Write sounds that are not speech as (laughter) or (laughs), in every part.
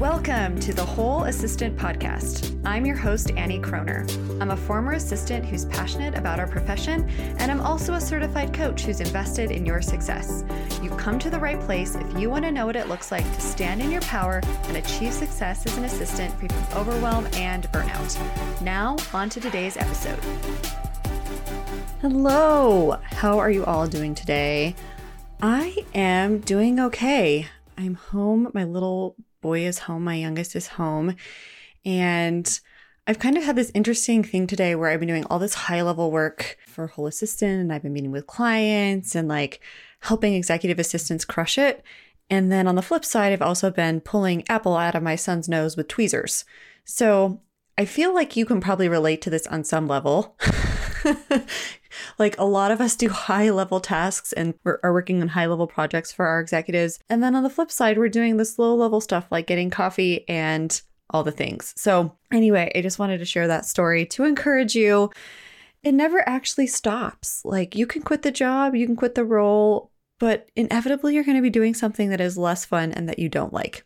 Welcome to the Whole Assistant Podcast. I'm your host, Annie Kroner. I'm a former assistant who's passionate about our profession, and I'm also a certified coach who's invested in your success. You've come to the right place if you want to know what it looks like to stand in your power and achieve success as an assistant free from overwhelm and burnout. Now, on to today's episode. Hello, how are you all doing today? I am doing okay. I'm home. My little boy is home, my youngest is home. And I've kind of had this interesting thing today where I've been doing all this high level work for Whole Assistant and I've been meeting with clients and like helping executive assistants crush it. And then on the flip side, I've also been pulling apple out of my son's nose with tweezers. So I feel like you can probably relate to this on some level. (laughs) like a lot of us do (laughs) high level tasks and are working on high level projects for our executives. And then on the flip side, we're doing this low level stuff like getting coffee and all the things. So, anyway, I just wanted to share that story to encourage you. It never actually stops. Like, you can quit the job, you can quit the role, but inevitably you're going to be doing something that is less fun and that you don't like.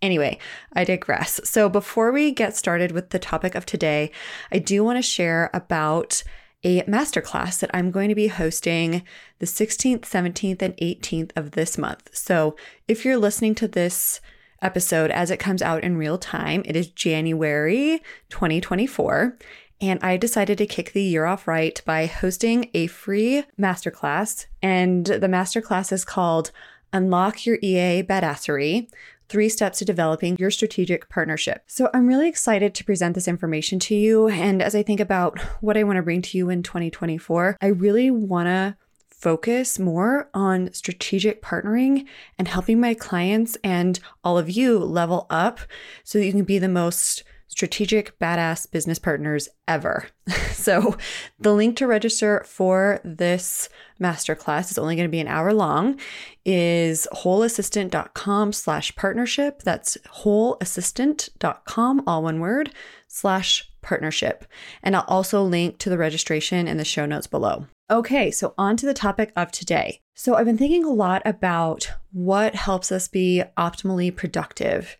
Anyway, I digress. So, before we get started with the topic of today, I do want to share about a masterclass that I'm going to be hosting the 16th, 17th, and 18th of this month. So if you're listening to this episode as it comes out in real time, it is January 2024. And I decided to kick the year off right by hosting a free masterclass. And the masterclass is called Unlock Your EA Badassery three steps to developing your strategic partnership. So I'm really excited to present this information to you. And as I think about what I want to bring to you in 2024, I really want to focus more on strategic partnering and helping my clients and all of you level up so that you can be the most strategic badass business partners ever. (laughs) so the link to register for this masterclass is only going to be an hour long is wholeassistant.com slash partnership. That's wholeassistant.com, all one word, slash partnership. And I'll also link to the registration in the show notes below. Okay, so on to the topic of today. So I've been thinking a lot about what helps us be optimally productive.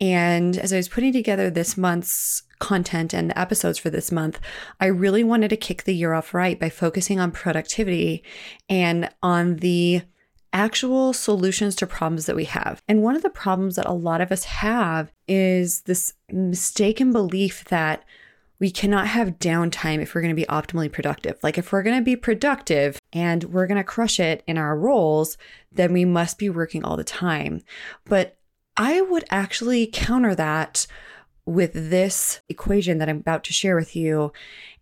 And as I was putting together this month's content and the episodes for this month, I really wanted to kick the year off right by focusing on productivity and on the actual solutions to problems that we have. And one of the problems that a lot of us have is this mistaken belief that we cannot have downtime if we're going to be optimally productive. Like, if we're going to be productive and we're going to crush it in our roles, then we must be working all the time. But I would actually counter that with this equation that I'm about to share with you.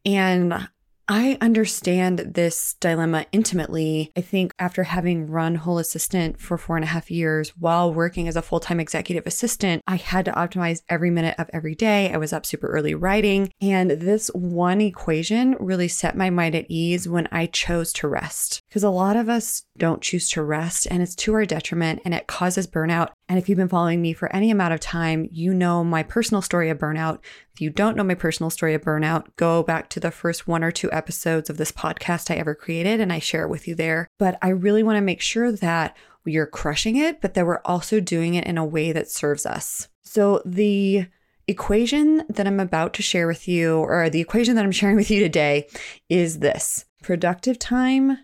And I understand this dilemma intimately. I think after having run Whole Assistant for four and a half years while working as a full time executive assistant, I had to optimize every minute of every day. I was up super early writing. And this one equation really set my mind at ease when I chose to rest. Because a lot of us don't choose to rest and it's to our detriment and it causes burnout. And if you've been following me for any amount of time, you know my personal story of burnout. If you don't know my personal story of burnout, go back to the first one or two episodes of this podcast I ever created and I share it with you there. But I really want to make sure that you're crushing it, but that we're also doing it in a way that serves us. So the equation that I'm about to share with you, or the equation that I'm sharing with you today, is this productive time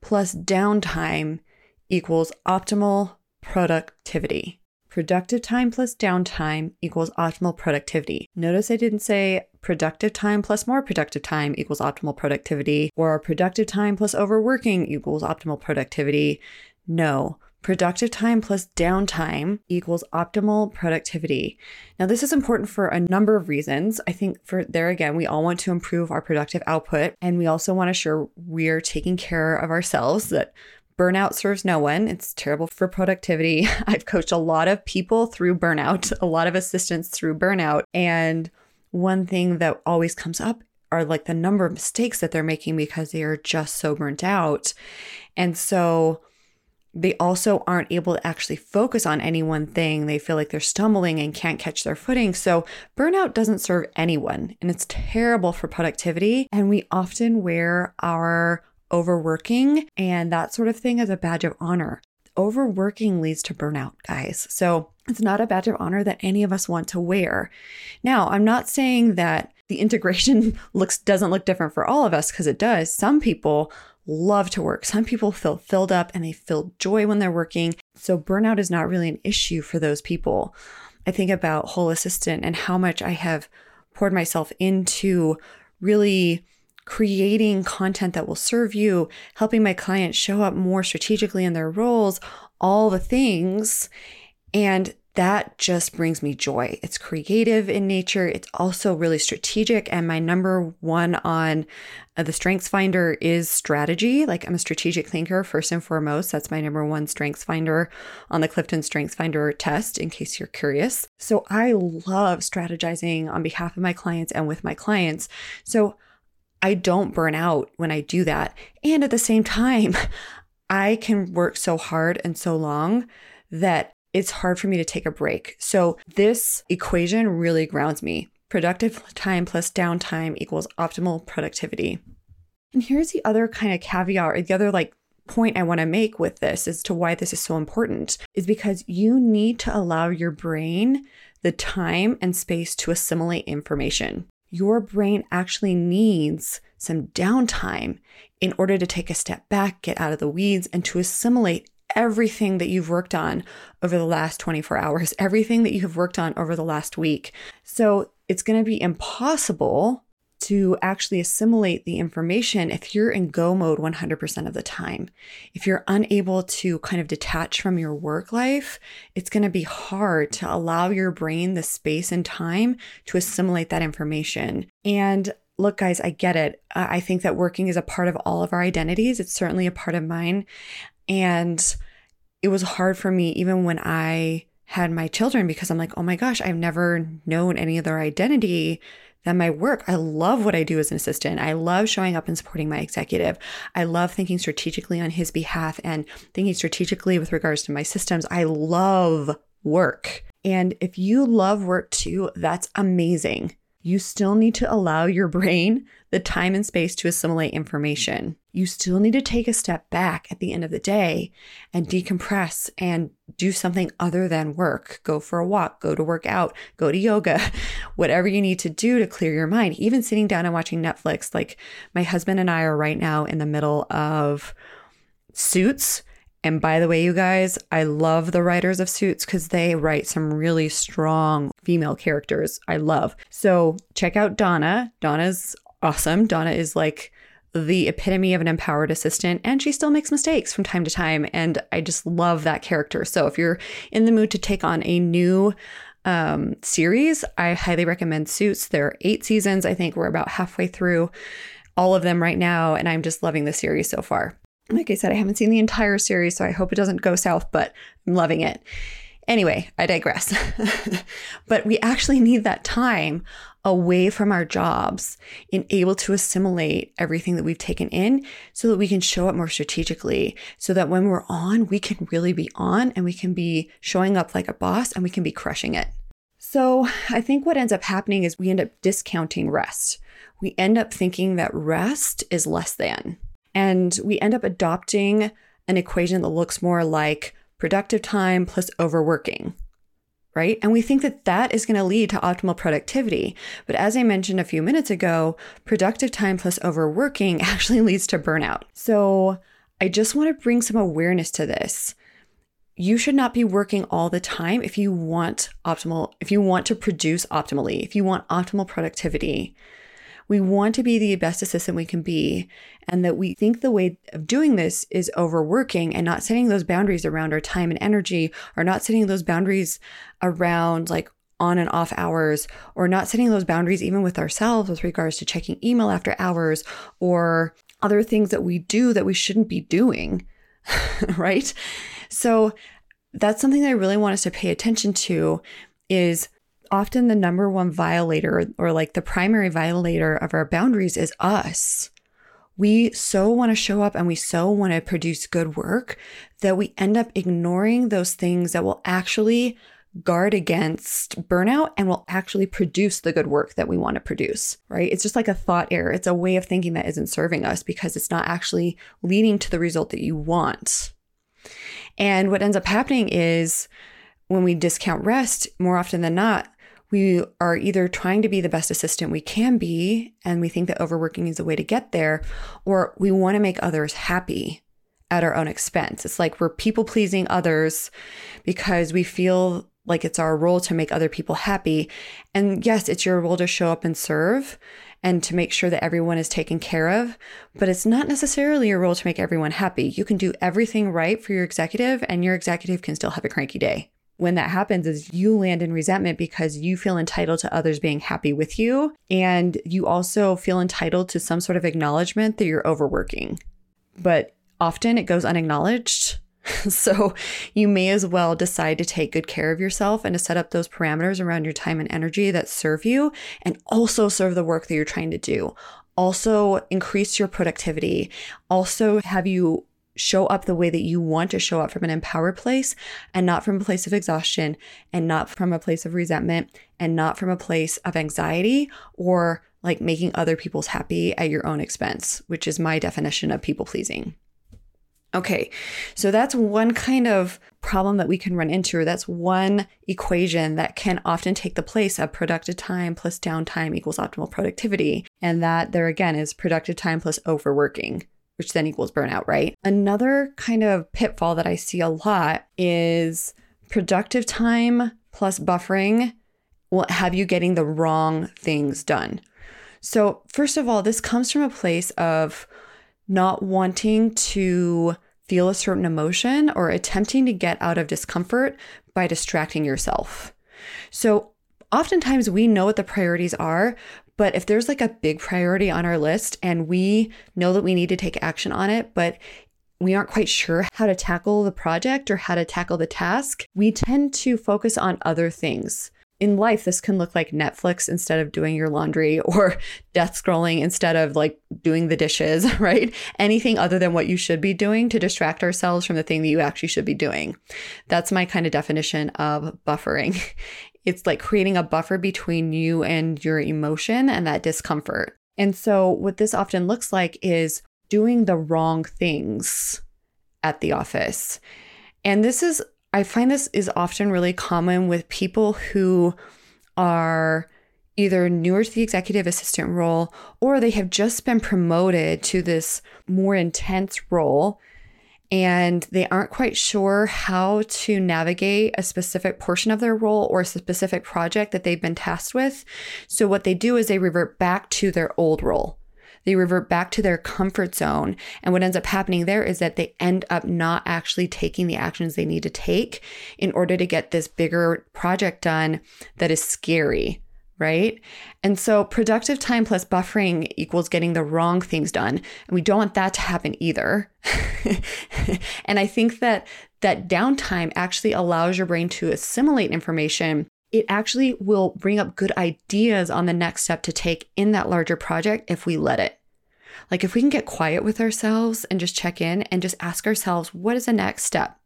plus downtime equals optimal productivity. Productive time plus downtime equals optimal productivity. Notice I didn't say productive time plus more productive time equals optimal productivity or productive time plus overworking equals optimal productivity. No, productive time plus downtime equals optimal productivity. Now, this is important for a number of reasons. I think for there again, we all want to improve our productive output and we also want to ensure we're taking care of ourselves, that Burnout serves no one. It's terrible for productivity. (laughs) I've coached a lot of people through burnout, a lot of assistants through burnout. And one thing that always comes up are like the number of mistakes that they're making because they are just so burnt out. And so they also aren't able to actually focus on any one thing. They feel like they're stumbling and can't catch their footing. So, burnout doesn't serve anyone and it's terrible for productivity. And we often wear our overworking and that sort of thing as a badge of honor. overworking leads to burnout, guys. So it's not a badge of honor that any of us want to wear. Now, I'm not saying that the integration (laughs) looks doesn't look different for all of us because it does. Some people love to work. Some people feel filled up and they feel joy when they're working. So burnout is not really an issue for those people. I think about Whole Assistant and how much I have poured myself into really creating content that will serve you, helping my clients show up more strategically in their roles, all the things. And that just brings me joy. It's creative in nature. It's also really strategic. And my number one on uh, the Strengths Finder is strategy. Like I'm a strategic thinker first and foremost. That's my number one Strengths Finder on the Clifton Strengths Finder test, in case you're curious. So I love strategizing on behalf of my clients and with my clients. So I don't burn out when I do that. And at the same time, (laughs) I can work so hard and so long that it's hard for me to take a break. So this equation really grounds me. Productive time plus downtime equals optimal productivity. And here's the other kind of caveat or the other like point I want to make with this as to why this is so important is because you need to allow your brain the time and space to assimilate information. Your brain actually needs some downtime in order to take a step back, get out of the weeds, and to assimilate everything that you've worked on over the last 24 hours, everything that you have worked on over the last week. So it's going to be impossible to actually assimilate the information if you're in go mode 100% of the time. If you're unable to kind of detach from your work life, it's going to be hard to allow your brain the space and time to assimilate that information. And look, guys, I get it. I think that working is a part of all of our identities. It's certainly a part of mine. And it was hard for me even when I had my children because I'm like, oh my gosh, I've never known any other identity than my work. I love what I do as an assistant. I love showing up and supporting my executive. I love thinking strategically on his behalf and thinking strategically with regards to my systems. I love work. And if you love work too, that's amazing you still need to allow your brain the time and space to assimilate information. You still need to take a step back at the end of the day and decompress and do something other than work. Go for a walk, go to work out, go to yoga, (laughs) whatever you need to do to clear your mind. Even sitting down and watching Netflix. Like my husband and I are right now in the middle of Suits and by the way, you guys, I love the writers of Suits because they write some really strong female characters. I love. So check out Donna. Donna's awesome. Donna is like the epitome of an empowered assistant, and she still makes mistakes from time to time. And I just love that character. So if you're in the mood to take on a new um, series, I highly recommend Suits. There are eight seasons. I think we're about halfway through all of them right now, and I'm just loving the series so far. Like I said, I haven't seen the entire series, so I hope it doesn't go south, but I'm loving it. Anyway, I digress. (laughs) but we actually need that time away from our jobs and able to assimilate everything that we've taken in so that we can show up more strategically. So that when we're on, we can really be on and we can be showing up like a boss and we can be crushing it. So I think what ends up happening is we end up discounting rest. We end up thinking that rest is less than. And we end up adopting an equation that looks more like productive time plus overworking, right? And we think that that is going to lead to optimal productivity. But as I mentioned a few minutes ago, productive time plus overworking (laughs) actually leads to burnout. So I just want to bring some awareness to this. You should not be working all the time if you want optimal, if you want to produce optimally, if you want optimal productivity. We want to be the best assistant we can be, and that we think the way of doing this is overworking and not setting those boundaries around our time and energy, or not setting those boundaries around like on and off hours, or not setting those boundaries even with ourselves with regards to checking email after hours or other things that we do that we shouldn't be doing, (laughs) right? So that's something that I really want us to pay attention to is often the number one violator or like the primary violator of our boundaries is us. We so want to show up and we so want to produce good work that we end up ignoring those things that will actually guard against burnout and will actually produce the good work that we want to produce, right? It's just like a thought error. It's a way of thinking that isn't serving us because it's not actually leading to the result that you want. And what ends up happening is when we discount rest, more often than not, we are either trying to be the best assistant we can be, and we think that overworking is a way to get there, or we want to make others happy at our own expense. It's like we're people pleasing others because we feel like it's our role to make other people happy. And yes, it's your role to show up and serve and to make sure that everyone is taken care of, but it's not necessarily your role to make everyone happy. You can do everything right for your executive and your executive can still have a cranky day. When that happens is you land in resentment because you feel entitled to others being happy with you and you also feel entitled to some sort of acknowledgement that you're overworking. But often it goes unacknowledged (laughs) so you may as well decide to take good care of yourself and to set up those parameters around your time and energy that serve you and also serve the work that you're trying to do. Also increase your productivity. Also have you show up the way that you want to show up from an empowered place and not from a place of exhaustion and not from a place of resentment and not from a place of anxiety or like making other people's happy at your own expense, which is my definition of people pleasing. Okay, so that's one kind of problem that we can run into, that's one equation that can often take the place of productive time plus downtime equals optimal productivity. And that there again is productive time plus overworking, which then equals burnout, right? Another kind of pitfall that I see a lot is productive time plus buffering will have you getting the wrong things done. So, first of all, this comes from a place of not wanting to feel a certain emotion or attempting to get out of discomfort by distracting yourself. So, oftentimes we know what the priorities are, but if there's like a big priority on our list and we know that we need to take action on it, but we aren't quite sure how to tackle the project or how to tackle the task, we tend to focus on other things in life, this can look like Netflix instead of doing your laundry (laughs) or death scrolling instead of like doing the dishes, (laughs) right? Anything other than what you should be doing to distract ourselves from the thing that you actually should be doing. That's my kind of definition of buffering. (laughs) It's like creating a buffer between you and your emotion and that discomfort. And so, what this often looks like is doing the wrong things at the office. And this is I find this is often really common with people who are either newer to the executive assistant role or they have just been promoted to this more intense role and they aren't quite sure how to navigate a specific portion of their role or a specific project that they've been tasked with. So, what they do is they revert back to their old role. They revert back to their comfort zone. And what ends up happening there is that they end up not actually taking the actions they need to take in order to get this bigger project done that is scary. Right. And so productive time plus buffering equals getting the wrong things done. And we don't want that to happen either. (laughs) and I think that that downtime actually allows your brain to assimilate information it actually will bring up good ideas on the next step to take in that larger project if we let it. Like if we can get quiet with ourselves and just check in and just ask ourselves, what is the next step?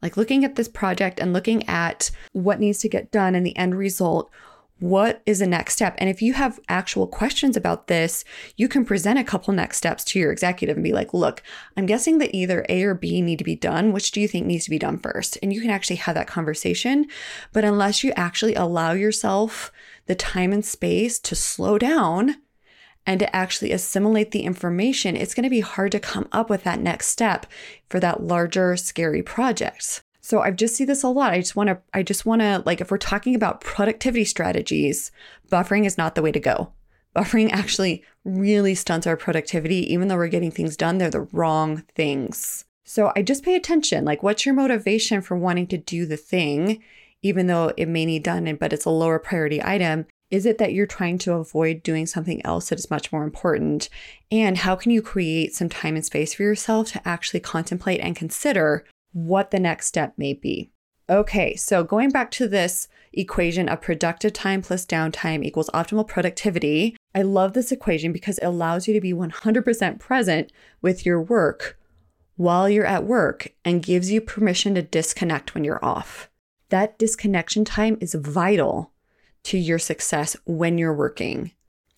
Like looking at this project and looking at what needs to get done and the end result, what is the next step? And if you have actual questions about this, you can present a couple next steps to your executive and be like, look, I'm guessing that either A or B need to be done. Which do you think needs to be done first? And you can actually have that conversation. But unless you actually allow yourself the time and space to slow down and to actually assimilate the information, it's going to be hard to come up with that next step for that larger, scary project. So I just see this a lot. I just want to, I just want to, like, if we're talking about productivity strategies, buffering is not the way to go. Buffering actually really stunts our productivity. Even though we're getting things done, they're the wrong things. So I just pay attention. Like, what's your motivation for wanting to do the thing, even though it may need done, but it's a lower priority item? Is it that you're trying to avoid doing something else that is much more important? And how can you create some time and space for yourself to actually contemplate and consider what the next step may be. Okay, so going back to this equation of productive time plus downtime equals optimal productivity, I love this equation because it allows you to be 100% present with your work while you're at work and gives you permission to disconnect when you're off. That disconnection time is vital to your success when you're working.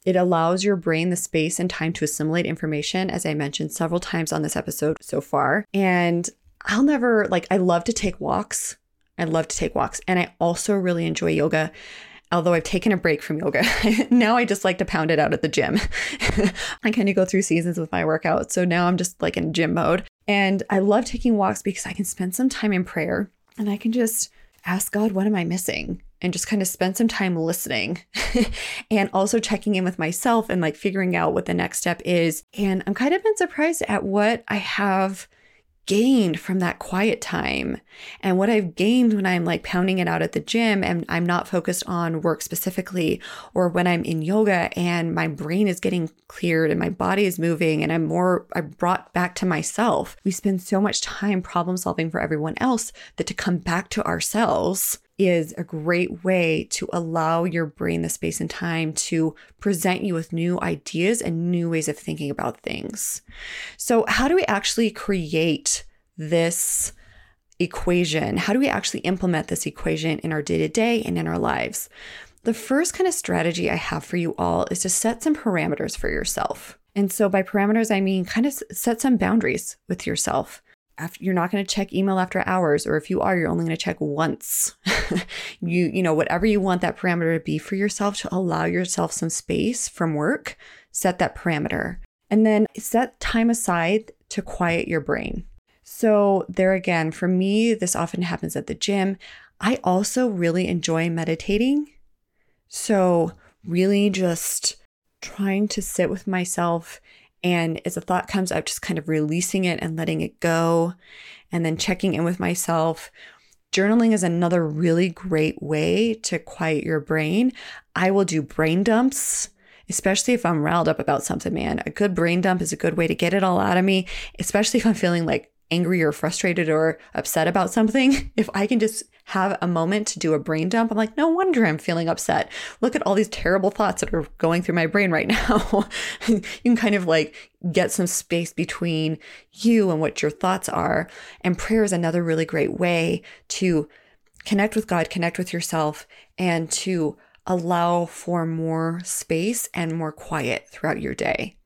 It allows your brain the space and time to assimilate information, as I mentioned several times on this episode so far. And I'll never, like, I love to take walks. I love to take walks. And I also really enjoy yoga although I've taken a break from yoga, (laughs) now I just like to pound it out at the gym. (laughs) I kind of go through seasons with my workouts. So now I'm just like in gym mode. And I love taking walks because I can spend some time in prayer and I can just ask God, what am I missing? And just kind of spend some time listening (laughs) and also checking in with myself and like figuring out what the next step is. And I'm kind of been surprised at what I have gained from that quiet time and what I've gained when I'm like pounding it out at the gym and I'm not focused on work specifically, or when I'm in yoga and my brain is getting cleared and my body is moving and I'm more, I brought back to myself. We spend so much time problem solving for everyone else that to come back to ourselves is a great way to allow your brain the space and time to present you with new ideas and new ways of thinking about things. So, how do we actually create this equation? How do we actually implement this equation in our day to day and in our lives? The first kind of strategy I have for you all is to set some parameters for yourself. And so, by parameters, I mean kind of set some boundaries with yourself after, you're not going to check email after hours or if you are you're only going to check once. (laughs) You you know whatever you want that parameter to be for yourself to allow yourself some space from work set that parameter. And then set time aside to quiet your brain. So there again for me this often happens at the gym. I also really enjoy meditating. So really just trying to sit with myself and as a thought comes up, just kind of releasing it and letting it go, and then checking in with myself. Journaling is another really great way to quiet your brain. I will do brain dumps, especially if I'm riled up about something, man. A good brain dump is a good way to get it all out of me, especially if I'm feeling like angry or frustrated or upset about something, (laughs) if I can just have a moment to do a brain dump, I'm like, no wonder I'm feeling upset. Look at all these terrible thoughts that are going through my brain right (laughs) now. you can kind of like get some space between you and what your thoughts are. And prayer is another really great way to connect with God, connect with yourself, and to allow for more space and more quiet throughout your day.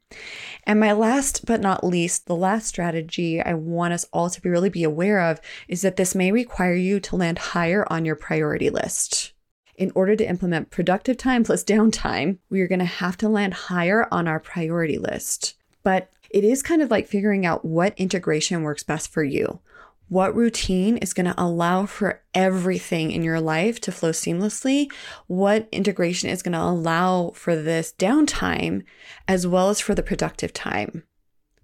And my last but not least, the last strategy I want us all to be really be aware of is that this may require you to land higher on your priority list. In order to implement productive time plus (laughs) downtime, we are going to have to land higher on our priority list. But it is kind of like figuring out what integration works best for you. What routine is going to allow for everything in your life to flow seamlessly? What integration is going to allow for this downtime as well as for the productive time?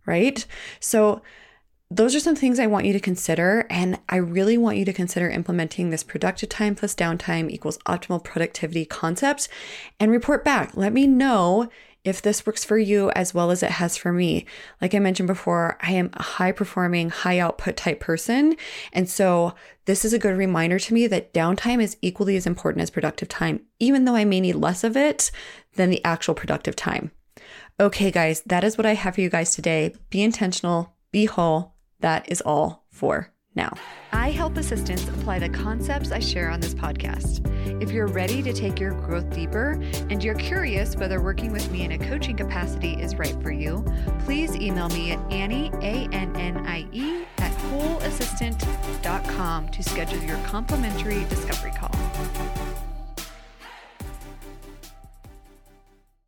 Right? So, those are some things I want you to consider. And I really want you to consider implementing this productive time plus downtime equals optimal productivity concept and report back. Let me know if this works for you as well as it has for me. Like I mentioned before, I am a high performing, high output type person. And so this is a good reminder to me that downtime is equally as important as productive time, even though I may need less of it than the actual productive time. Okay, guys, that is what I have for you guys today. Be intentional, be whole. That is all for now. I help assistants apply the concepts I share on this podcast. If you're ready to take your growth deeper and you're curious whether working with me in a coaching capacity is right for you, please email me at Annie, A N N I E, at wholeassistant.com to schedule your complimentary discovery call.